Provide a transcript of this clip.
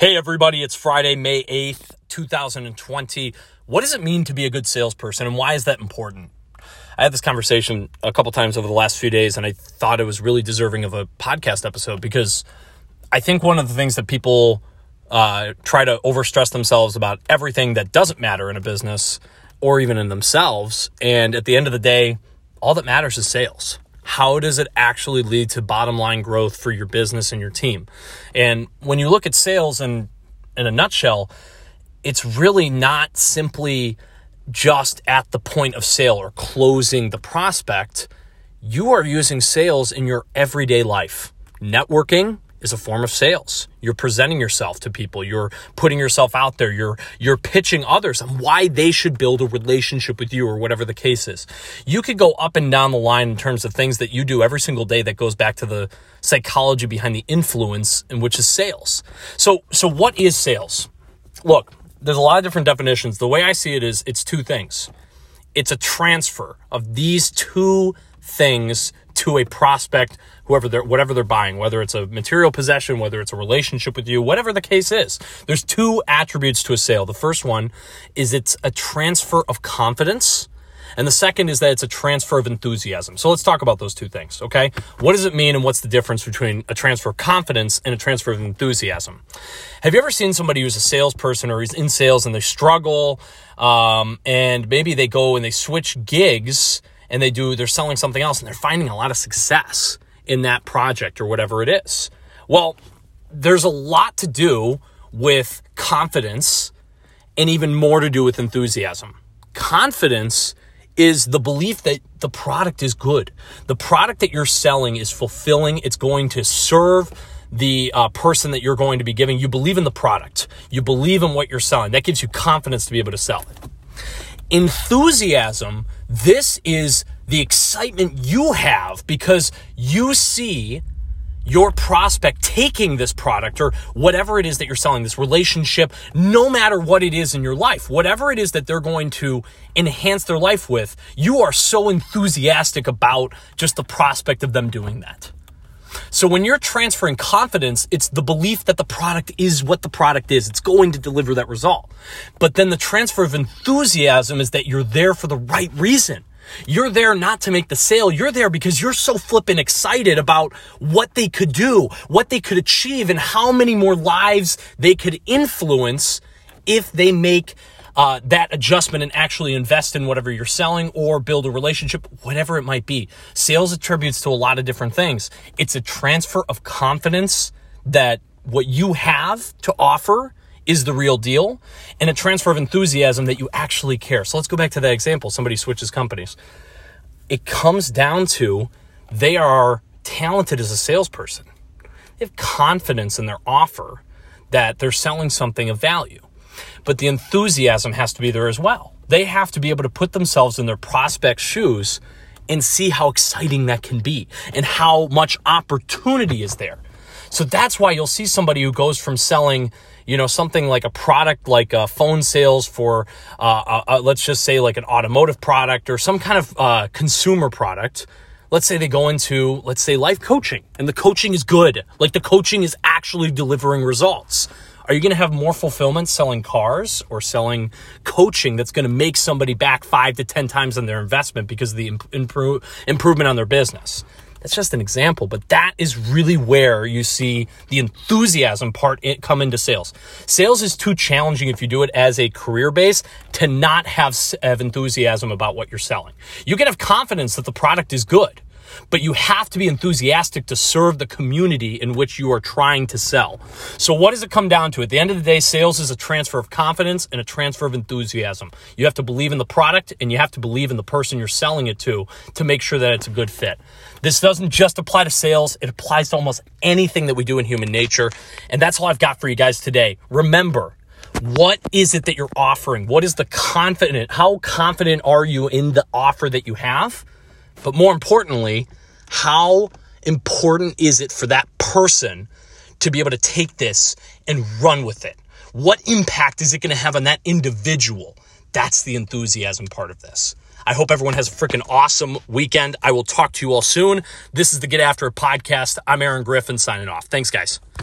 Hey, everybody, it's Friday, May 8th, 2020. What does it mean to be a good salesperson and why is that important? I had this conversation a couple times over the last few days and I thought it was really deserving of a podcast episode because I think one of the things that people uh, try to overstress themselves about everything that doesn't matter in a business or even in themselves. And at the end of the day, all that matters is sales how does it actually lead to bottom line growth for your business and your team? And when you look at sales in, in a nutshell, it's really not simply just at the point of sale or closing the prospect. You are using sales in your everyday life. Networking, is a form of sales. You're presenting yourself to people. You're putting yourself out there. You're, you're pitching others on why they should build a relationship with you or whatever the case is. You could go up and down the line in terms of things that you do every single day that goes back to the psychology behind the influence and which is sales. So, so what is sales? Look, there's a lot of different definitions. The way I see it is it's two things. It's a transfer of these two things to a prospect, whoever they're, whatever they're buying, whether it's a material possession, whether it's a relationship with you, whatever the case is. There's two attributes to a sale. The first one is it's a transfer of confidence. And the second is that it's a transfer of enthusiasm. So let's talk about those two things, okay? What does it mean and what's the difference between a transfer of confidence and a transfer of enthusiasm? Have you ever seen somebody who's a salesperson or who's in sales and they struggle um, and maybe they go and they switch gigs and they do, they're selling something else and they're finding a lot of success in that project or whatever it is. Well, there's a lot to do with confidence and even more to do with enthusiasm. Confidence is the belief that the product is good. The product that you're selling is fulfilling. It's going to serve the uh, person that you're going to be giving. You believe in the product. You believe in what you're selling. That gives you confidence to be able to sell it. Enthusiasm, this is the excitement you have because you see your prospect taking this product or whatever it is that you're selling, this relationship, no matter what it is in your life, whatever it is that they're going to enhance their life with, you are so enthusiastic about just the prospect of them doing that. So when you're transferring confidence, it's the belief that the product is what the product is. It's going to deliver that result. But then the transfer of enthusiasm is that you're there for the right reason. You're there not to make the sale. You're there because you're so flippin' excited about what they could do, what they could achieve, and how many more lives they could influence if they make uh, that adjustment and actually invest in whatever you're selling or build a relationship, whatever it might be. Sales attributes to a lot of different things. It's a transfer of confidence that what you have to offer is the real deal and a transfer of enthusiasm that you actually care. So let's go back to that example. Somebody switches companies. It comes down to they are talented as a salesperson. They have confidence in their offer that they're selling something of value but the enthusiasm has to be there as well. They have to be able to put themselves in their prospect's shoes and see how exciting that can be and how much opportunity is there. So that's why you'll see somebody who goes from selling, you know, something like a product like uh, phone sales for, uh, uh, uh, let's just say like an automotive product or some kind of consumer product. Let's say they go into, let's say life coaching and the coaching is good. Like the coaching is actually delivering results. Are you going to have more fulfillment selling cars or selling coaching that's going to make somebody back five to 10 times on their investment because of the improve, improvement on their business? That's just an example, but that is really where you see the enthusiasm part come into sales. Sales is too challenging if you do it as a career base to not have, have enthusiasm about what you're selling. You can have confidence that the product is good but you have to be enthusiastic to serve the community in which you are trying to sell. So what does it come down to? At the end of the day, sales is a transfer of confidence and a transfer of enthusiasm. You have to believe in the product and you have to believe in the person you're selling it to to make sure that it's a good fit. This doesn't just apply to sales. It applies to almost anything that we do in human nature. And that's all I've got for you guys today. Remember, what is it that you're offering? What is the confident? How confident are you in the offer that you have? But more importantly, how important is it for that person to be able to take this and run with it? What impact is it going to have on that individual? That's the enthusiasm part of this. I hope everyone has a freaking awesome weekend. I will talk to you all soon. This is the Get After podcast. I'm Aaron Griffin signing off. Thanks, guys.